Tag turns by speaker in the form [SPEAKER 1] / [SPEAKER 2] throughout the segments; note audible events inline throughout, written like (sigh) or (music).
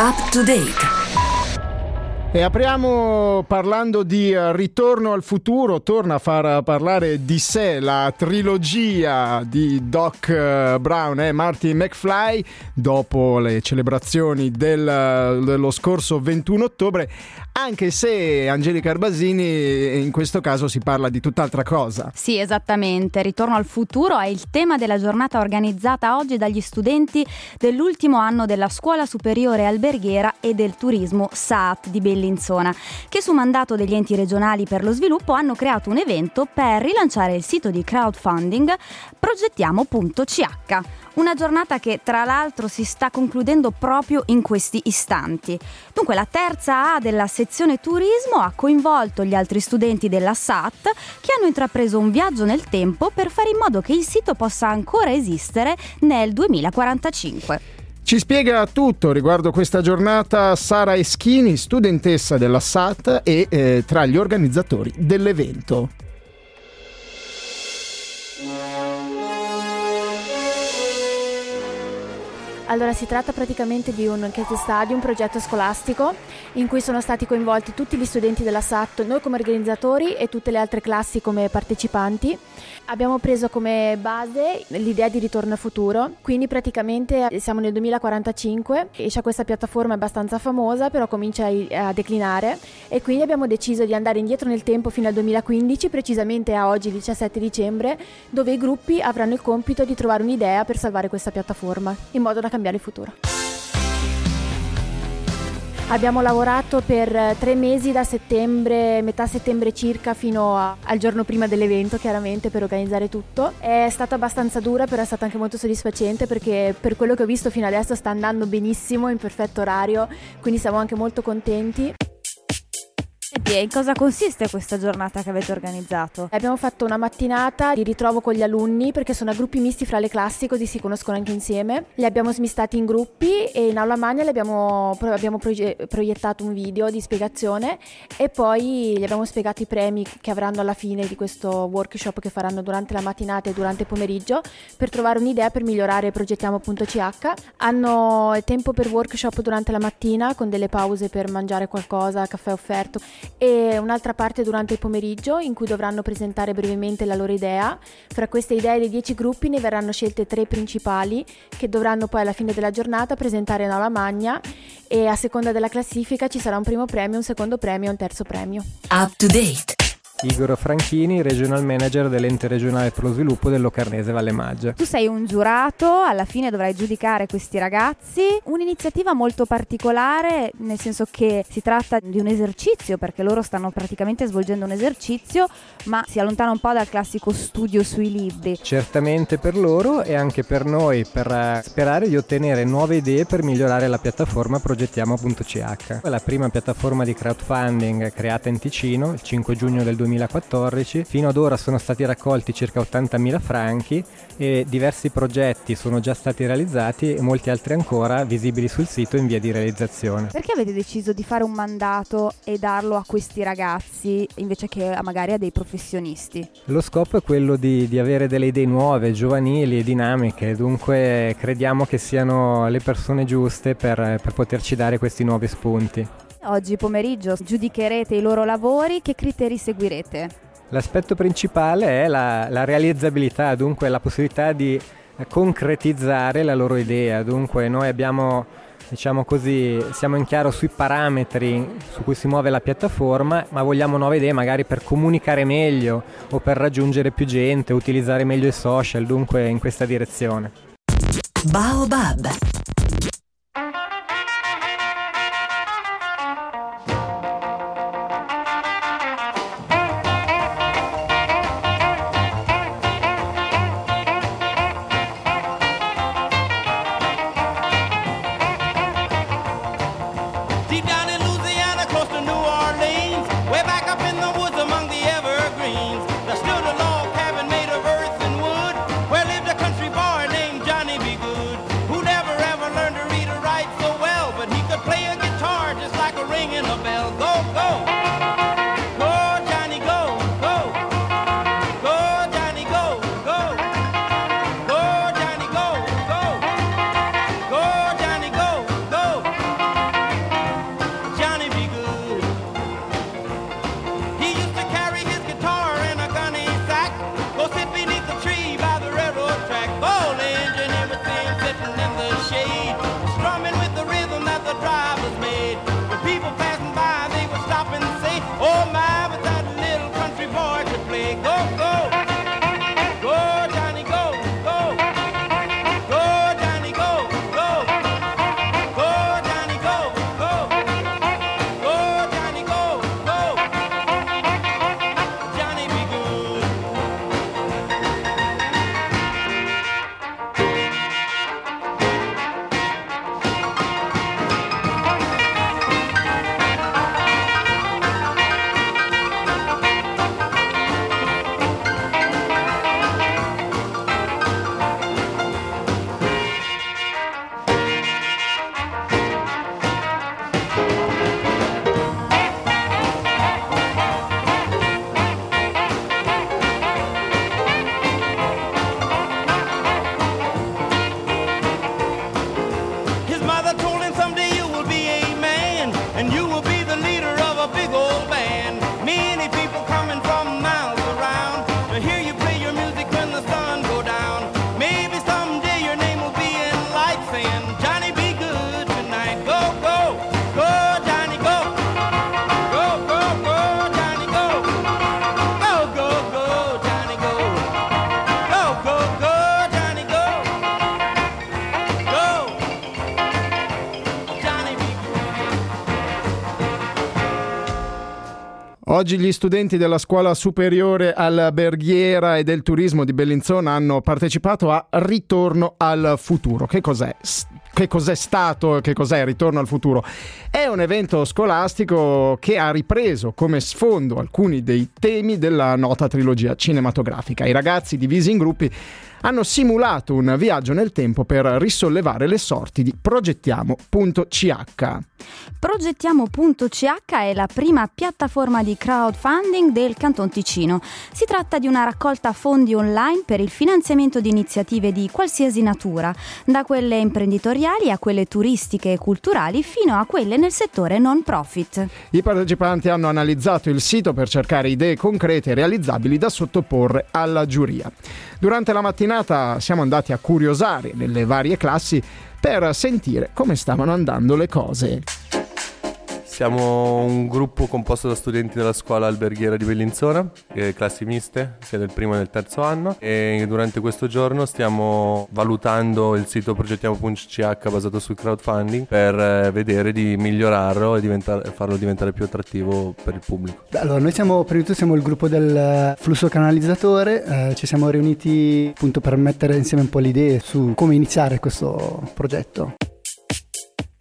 [SPEAKER 1] Up to date.
[SPEAKER 2] E apriamo parlando di uh, Ritorno al futuro, torna a far parlare di sé la trilogia di Doc uh, Brown e Marty McFly dopo le celebrazioni del, uh, dello scorso 21 ottobre, anche se Angelica Arbasini in questo caso si parla di tutt'altra cosa.
[SPEAKER 3] Sì, esattamente. Ritorno al futuro è il tema della giornata organizzata oggi dagli studenti dell'ultimo anno della Scuola Superiore Alberghiera e del Turismo SAT di Bellinzona, che su mandato degli enti regionali per lo sviluppo hanno creato un evento per rilanciare il sito di crowdfunding progettiamo.ch. Una giornata che tra l'altro si sta concludendo proprio in questi istanti. Dunque la terza A della sezione turismo ha coinvolto gli altri studenti della SAT che hanno intrapreso un viaggio nel tempo per fare in modo che il sito possa ancora esistere nel 2045.
[SPEAKER 2] Ci spiega tutto riguardo questa giornata Sara Eschini, studentessa della SAT e eh, tra gli organizzatori dell'evento.
[SPEAKER 4] Allora si tratta praticamente di un case study, un progetto scolastico in cui sono stati coinvolti tutti gli studenti della SAT, noi come organizzatori e tutte le altre classi come partecipanti. Abbiamo preso come base l'idea di ritorno futuro, quindi praticamente siamo nel 2045 e c'è questa piattaforma abbastanza famosa, però comincia a declinare e quindi abbiamo deciso di andare indietro nel tempo fino al 2015, precisamente a oggi 17 dicembre, dove i gruppi avranno il compito di trovare un'idea per salvare questa piattaforma, in modo da cambiare il futuro. Abbiamo lavorato per tre mesi da settembre, metà settembre circa, fino a, al giorno prima dell'evento, chiaramente, per organizzare tutto. È stata abbastanza dura, però è stata anche molto soddisfacente perché per quello che ho visto fino adesso sta andando benissimo, in perfetto orario, quindi siamo anche molto contenti.
[SPEAKER 3] E in cosa consiste questa giornata che avete organizzato?
[SPEAKER 4] Abbiamo fatto una mattinata di ritrovo con gli alunni perché sono a gruppi misti fra le classi così si conoscono anche insieme. Li abbiamo smistati in gruppi e in aula magna abbiamo, abbiamo proiettato un video di spiegazione e poi gli abbiamo spiegato i premi che avranno alla fine di questo workshop che faranno durante la mattinata e durante il pomeriggio per trovare un'idea per migliorare progettiamo.ch. Hanno tempo per workshop durante la mattina con delle pause per mangiare qualcosa, caffè offerto e un'altra parte durante il pomeriggio in cui dovranno presentare brevemente la loro idea. Fra queste idee dei 10 gruppi ne verranno scelte tre principali che dovranno poi alla fine della giornata presentare in aula magna e a seconda della classifica ci sarà un primo premio, un secondo premio e un terzo premio.
[SPEAKER 1] Up to date.
[SPEAKER 5] Igor Franchini, regional manager dell'ente regionale per lo sviluppo del Locarnese Valle Maggia.
[SPEAKER 3] Tu sei un giurato, alla fine dovrai giudicare questi ragazzi. Un'iniziativa molto particolare, nel senso che si tratta di un esercizio, perché loro stanno praticamente svolgendo un esercizio, ma si allontana un po' dal classico studio sui libri.
[SPEAKER 5] Certamente per loro e anche per noi, per eh, sperare di ottenere nuove idee per migliorare la piattaforma progettiamo.ch. È la prima piattaforma di crowdfunding creata in Ticino il 5 giugno del 2020 2014. Fino ad ora sono stati raccolti circa 80.000 franchi e diversi progetti sono già stati realizzati e molti altri ancora visibili sul sito in via di realizzazione.
[SPEAKER 3] Perché avete deciso di fare un mandato e darlo a questi ragazzi invece che magari a dei professionisti?
[SPEAKER 5] Lo scopo è quello di, di avere delle idee nuove, giovanili e dinamiche, dunque crediamo che siano le persone giuste per, per poterci dare questi nuovi spunti.
[SPEAKER 3] Oggi pomeriggio giudicherete i loro lavori, che criteri seguirete?
[SPEAKER 5] L'aspetto principale è la, la realizzabilità, dunque la possibilità di concretizzare la loro idea. Dunque noi abbiamo diciamo così, siamo in chiaro sui parametri su cui si muove la piattaforma, ma vogliamo nuove idee magari per comunicare meglio o per raggiungere più gente, utilizzare meglio i social, dunque in questa direzione.
[SPEAKER 1] Baobab
[SPEAKER 2] Oggi gli studenti della scuola superiore alberghiera e del turismo di Bellinzona hanno partecipato a Ritorno al futuro. Che cos'è? Che cos'è stato? Che cos'è Ritorno al futuro? È un evento scolastico che ha ripreso come sfondo alcuni dei temi della nota trilogia cinematografica. I ragazzi divisi in gruppi hanno simulato un viaggio nel tempo per risollevare le sorti di Progettiamo.ch.
[SPEAKER 3] Progettiamo.ch è la prima piattaforma di crowdfunding del Canton Ticino. Si tratta di una raccolta fondi online per il finanziamento di iniziative di qualsiasi natura, da quelle imprenditoriali a quelle turistiche e culturali fino a quelle nel settore non profit.
[SPEAKER 2] I partecipanti hanno analizzato il sito per cercare idee concrete e realizzabili da sottoporre alla giuria. Durante la mattinata siamo andati a curiosare nelle varie classi per sentire come stavano andando le cose.
[SPEAKER 6] Siamo un gruppo composto da studenti della scuola alberghiera di Bellinzona, classi miste, sia del primo che del terzo anno e durante questo giorno stiamo valutando il sito progettiamo.ch basato sul crowdfunding per eh, vedere di migliorarlo e farlo diventare più attrattivo per il pubblico.
[SPEAKER 7] Allora, noi siamo, prima di tutto siamo il gruppo del eh, flusso canalizzatore, eh, ci siamo riuniti appunto per mettere insieme un po' le idee su come iniziare questo progetto.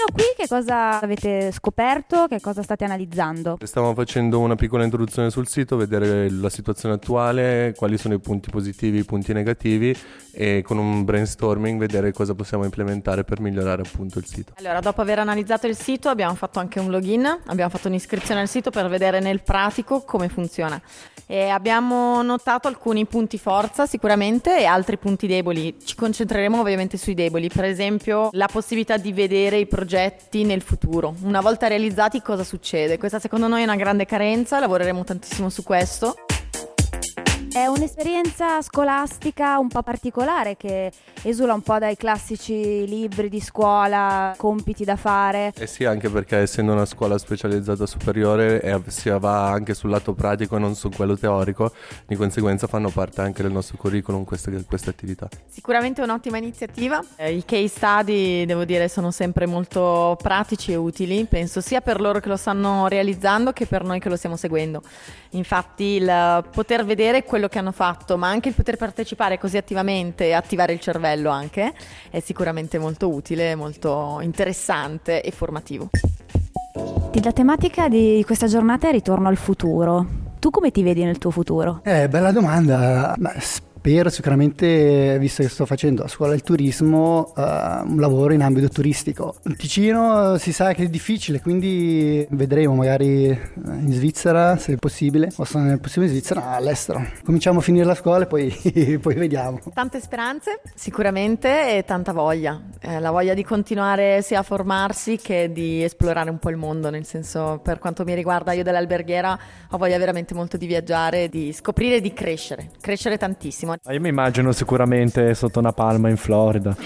[SPEAKER 3] Fino a qui che cosa avete scoperto, che cosa state analizzando?
[SPEAKER 6] Stiamo facendo una piccola introduzione sul sito, vedere la situazione attuale, quali sono i punti positivi, i punti negativi e con un brainstorming vedere cosa possiamo implementare per migliorare appunto il sito.
[SPEAKER 8] Allora, dopo aver analizzato il sito abbiamo fatto anche un login, abbiamo fatto un'iscrizione al sito per vedere nel pratico come funziona. E abbiamo notato alcuni punti forza sicuramente e altri punti deboli. Ci concentreremo ovviamente sui deboli, per esempio la possibilità di vedere i progetti nel futuro. Una volta realizzati cosa succede? Questa secondo noi è una grande carenza, lavoreremo tantissimo su questo.
[SPEAKER 3] È un'esperienza scolastica un po' particolare che esula un po' dai classici libri di scuola, compiti da fare.
[SPEAKER 6] Eh sì, anche perché essendo una scuola specializzata superiore eh, si va anche sul lato pratico e non su quello teorico, di conseguenza fanno parte anche del nostro curriculum queste, queste attività.
[SPEAKER 8] Sicuramente un'ottima iniziativa, eh, i case study devo dire sono sempre molto pratici e utili, penso sia per loro che lo stanno realizzando che per noi che lo stiamo seguendo. Infatti il poter vedere quello quello che hanno fatto, ma anche il poter partecipare così attivamente e attivare il cervello anche, è sicuramente molto utile, molto interessante e formativo.
[SPEAKER 3] La tematica di questa giornata è ritorno al futuro. Tu come ti vedi nel tuo futuro?
[SPEAKER 7] Eh, bella domanda. Ma per sicuramente, visto che sto facendo a scuola del turismo, uh, un lavoro in ambito turistico. In Ticino si sa che è difficile, quindi vedremo magari eh, in Svizzera se è possibile, o se non è possibile in Svizzera all'estero. Cominciamo a finire la scuola e poi, (laughs) poi vediamo.
[SPEAKER 8] Tante speranze sicuramente e tanta voglia, eh, la voglia di continuare sia a formarsi che di esplorare un po' il mondo, nel senso per quanto mi riguarda io dell'alberghiera ho voglia veramente molto di viaggiare, di scoprire e di crescere, crescere tantissimo
[SPEAKER 9] benissimo. io mi immagino sicuramente sotto una palma in Florida.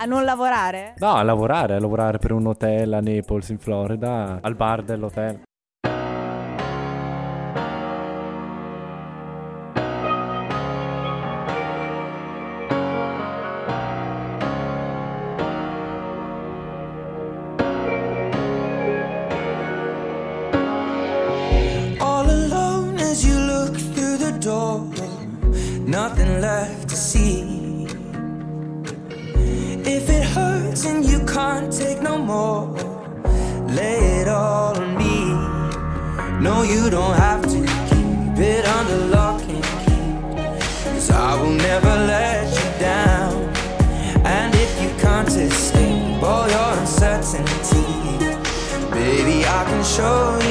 [SPEAKER 3] A non lavorare?
[SPEAKER 9] No, a lavorare, a lavorare per un hotel a Naples in Florida, al bar dell'hotel.
[SPEAKER 10] No, you don't have to keep it under lock and key. Cause I will never let you down. And if you can't escape all your uncertainty, baby, I can show you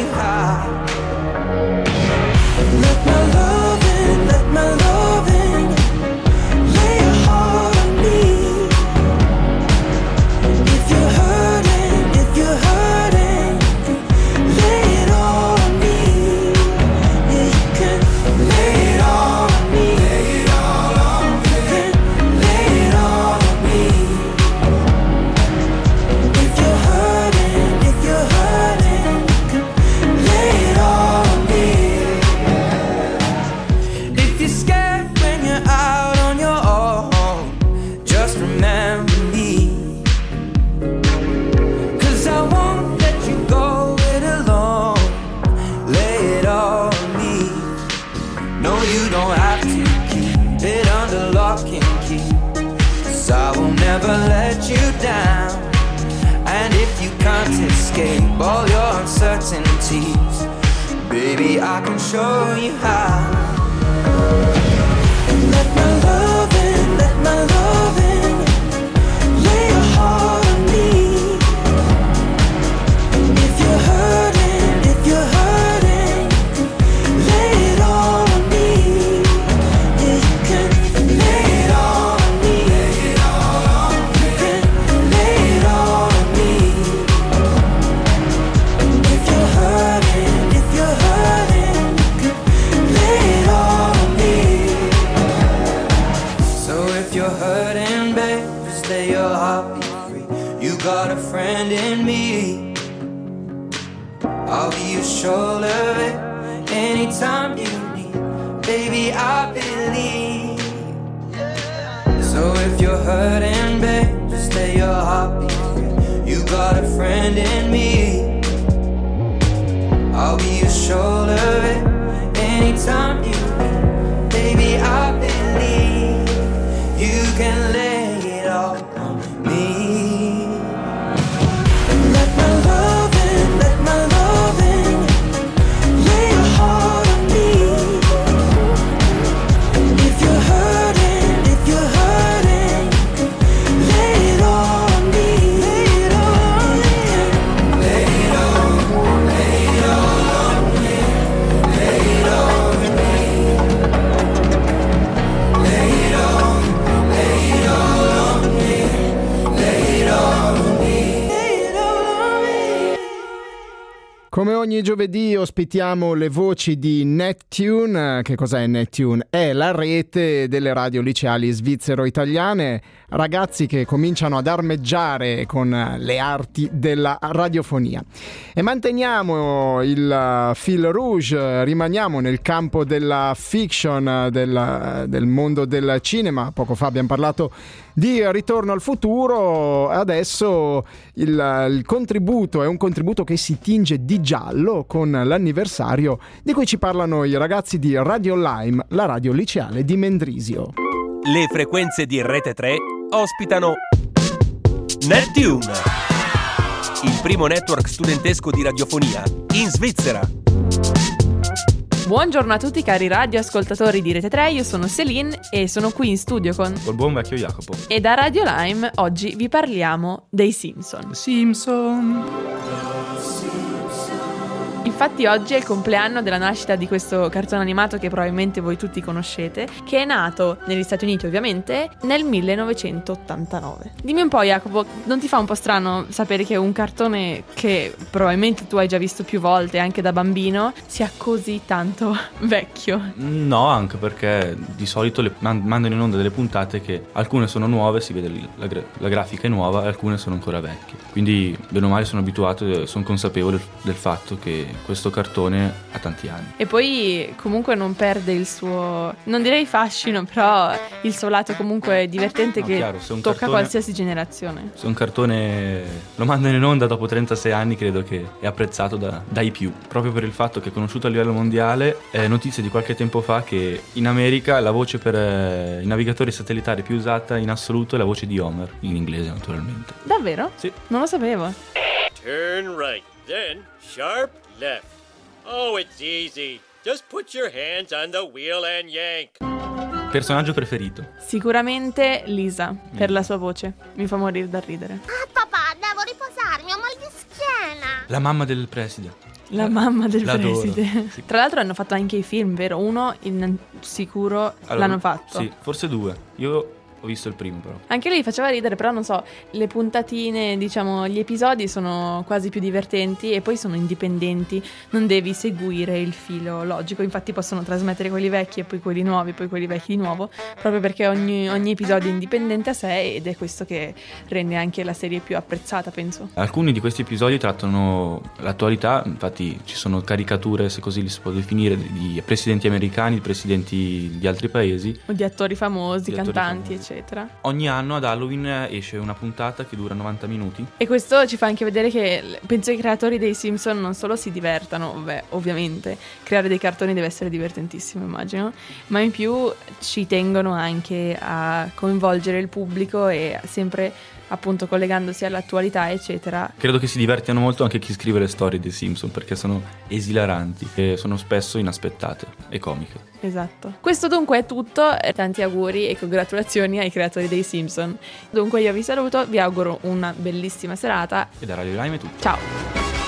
[SPEAKER 10] escape all your uncertainties, baby, I can show you how. Be. You got a friend in me. I'll be your shoulder anytime you need. Baby, I believe you can
[SPEAKER 2] ogni giovedì ospitiamo le voci di NetTune. Che cos'è NetTune? È la rete delle radio liceali svizzero-italiane, ragazzi che cominciano ad armeggiare con le arti della radiofonia. E manteniamo il uh, fil rouge, rimaniamo nel campo della fiction, del, del mondo del cinema. Poco fa abbiamo parlato di Ritorno al futuro. Adesso il, il contributo è un contributo che si tinge di giallo con l'anniversario di cui ci parlano i ragazzi di Radio Lime, la radio liceale di Mendrisio.
[SPEAKER 11] Le frequenze di Rete 3 ospitano NetTune, il primo network studentesco di radiofonia in Svizzera.
[SPEAKER 12] Buongiorno a tutti cari radioascoltatori di Rete 3, io sono Celine e sono qui in studio con...
[SPEAKER 13] Col buon vecchio Jacopo.
[SPEAKER 12] E da Radio Lime oggi vi parliamo dei Simpson.
[SPEAKER 13] Simpson.
[SPEAKER 12] Infatti oggi è il compleanno della nascita di questo cartone animato che probabilmente voi tutti conoscete, che è nato negli Stati Uniti ovviamente nel 1989. Dimmi un po' Jacopo, non ti fa un po' strano sapere che un cartone che probabilmente tu hai già visto più volte anche da bambino sia così tanto (laughs) vecchio?
[SPEAKER 13] No, anche perché di solito le man- mandano in onda delle puntate che alcune sono nuove, si vede la, gra- la grafica è nuova e alcune sono ancora vecchie. Quindi bene o male sono abituato e sono consapevole del fatto che questo cartone ha tanti anni.
[SPEAKER 12] E poi comunque non perde il suo, non direi fascino, però il suo lato comunque divertente
[SPEAKER 13] No,
[SPEAKER 12] che
[SPEAKER 13] chiaro,
[SPEAKER 12] tocca
[SPEAKER 13] cartone-
[SPEAKER 12] qualsiasi generazione.
[SPEAKER 13] Se un cartone lo mandano in onda dopo 36 anni credo che è apprezzato da- dai più, proprio per il fatto che è conosciuto a livello mondiale. È notizia di qualche tempo fa che in America la voce per eh, i navigatori satellitari più usata in assoluto è la voce di Homer, in inglese naturalmente.
[SPEAKER 12] Davvero?
[SPEAKER 13] Sì.
[SPEAKER 12] Non lo sapevo.
[SPEAKER 14] Turn right, then sharp left. Oh, it's easy. Just put your hands on the wheel and yank.
[SPEAKER 13] Personaggio preferito?
[SPEAKER 12] Sicuramente Lisa,
[SPEAKER 13] Mm.
[SPEAKER 12] per la sua voce. Mi fa morire da ridere.
[SPEAKER 15] Papà, devo riposarmi, ho mal di schiena.
[SPEAKER 13] La mamma del preside.
[SPEAKER 12] La mamma del
[SPEAKER 13] L'adoro.
[SPEAKER 12] preside.
[SPEAKER 13] Sì.
[SPEAKER 12] Tra l'altro hanno fatto anche i film, vero? Uno in sicuro
[SPEAKER 13] Allora,
[SPEAKER 12] l'hanno fatto.
[SPEAKER 13] Sì, forse due. Io ho visto il primo però.
[SPEAKER 12] Anche lei faceva ridere, però non so, le puntatine, diciamo, gli episodi sono quasi più divertenti e poi sono indipendenti, non devi seguire il filo logico, infatti possono trasmettere quelli vecchi e poi quelli nuovi, poi quelli vecchi di nuovo, proprio perché ogni, ogni episodio è indipendente a sé ed è questo che rende anche la serie più apprezzata, penso.
[SPEAKER 13] Alcuni di questi episodi trattano l'attualità, infatti ci sono caricature, se così li si può definire, di presidenti americani, di presidenti di altri paesi.
[SPEAKER 12] O di attori famosi,
[SPEAKER 13] Di attori
[SPEAKER 12] cantanti,
[SPEAKER 13] famosi.
[SPEAKER 12] eccetera.
[SPEAKER 13] Ogni anno ad Halloween esce una puntata che dura 90 minuti.
[SPEAKER 12] E questo ci fa anche vedere che penso i creatori dei Simpson non solo si divertano, beh, ovviamente, creare dei cartoni deve essere divertentissimo, immagino, ma in più ci tengono anche a coinvolgere il pubblico e sempre appunto collegandosi all'attualità, eccetera.
[SPEAKER 13] Credo che si divertiano molto anche chi scrive le storie dei Simpson perché sono esilaranti e sono spesso inaspettate e comiche.
[SPEAKER 12] Esatto. Questo dunque è tutto, tanti auguri e congratulazioni ai creatori dei Simpson. Dunque io vi saluto, vi auguro una bellissima serata.
[SPEAKER 13] E da Radio Lime è tutto.
[SPEAKER 12] Ciao.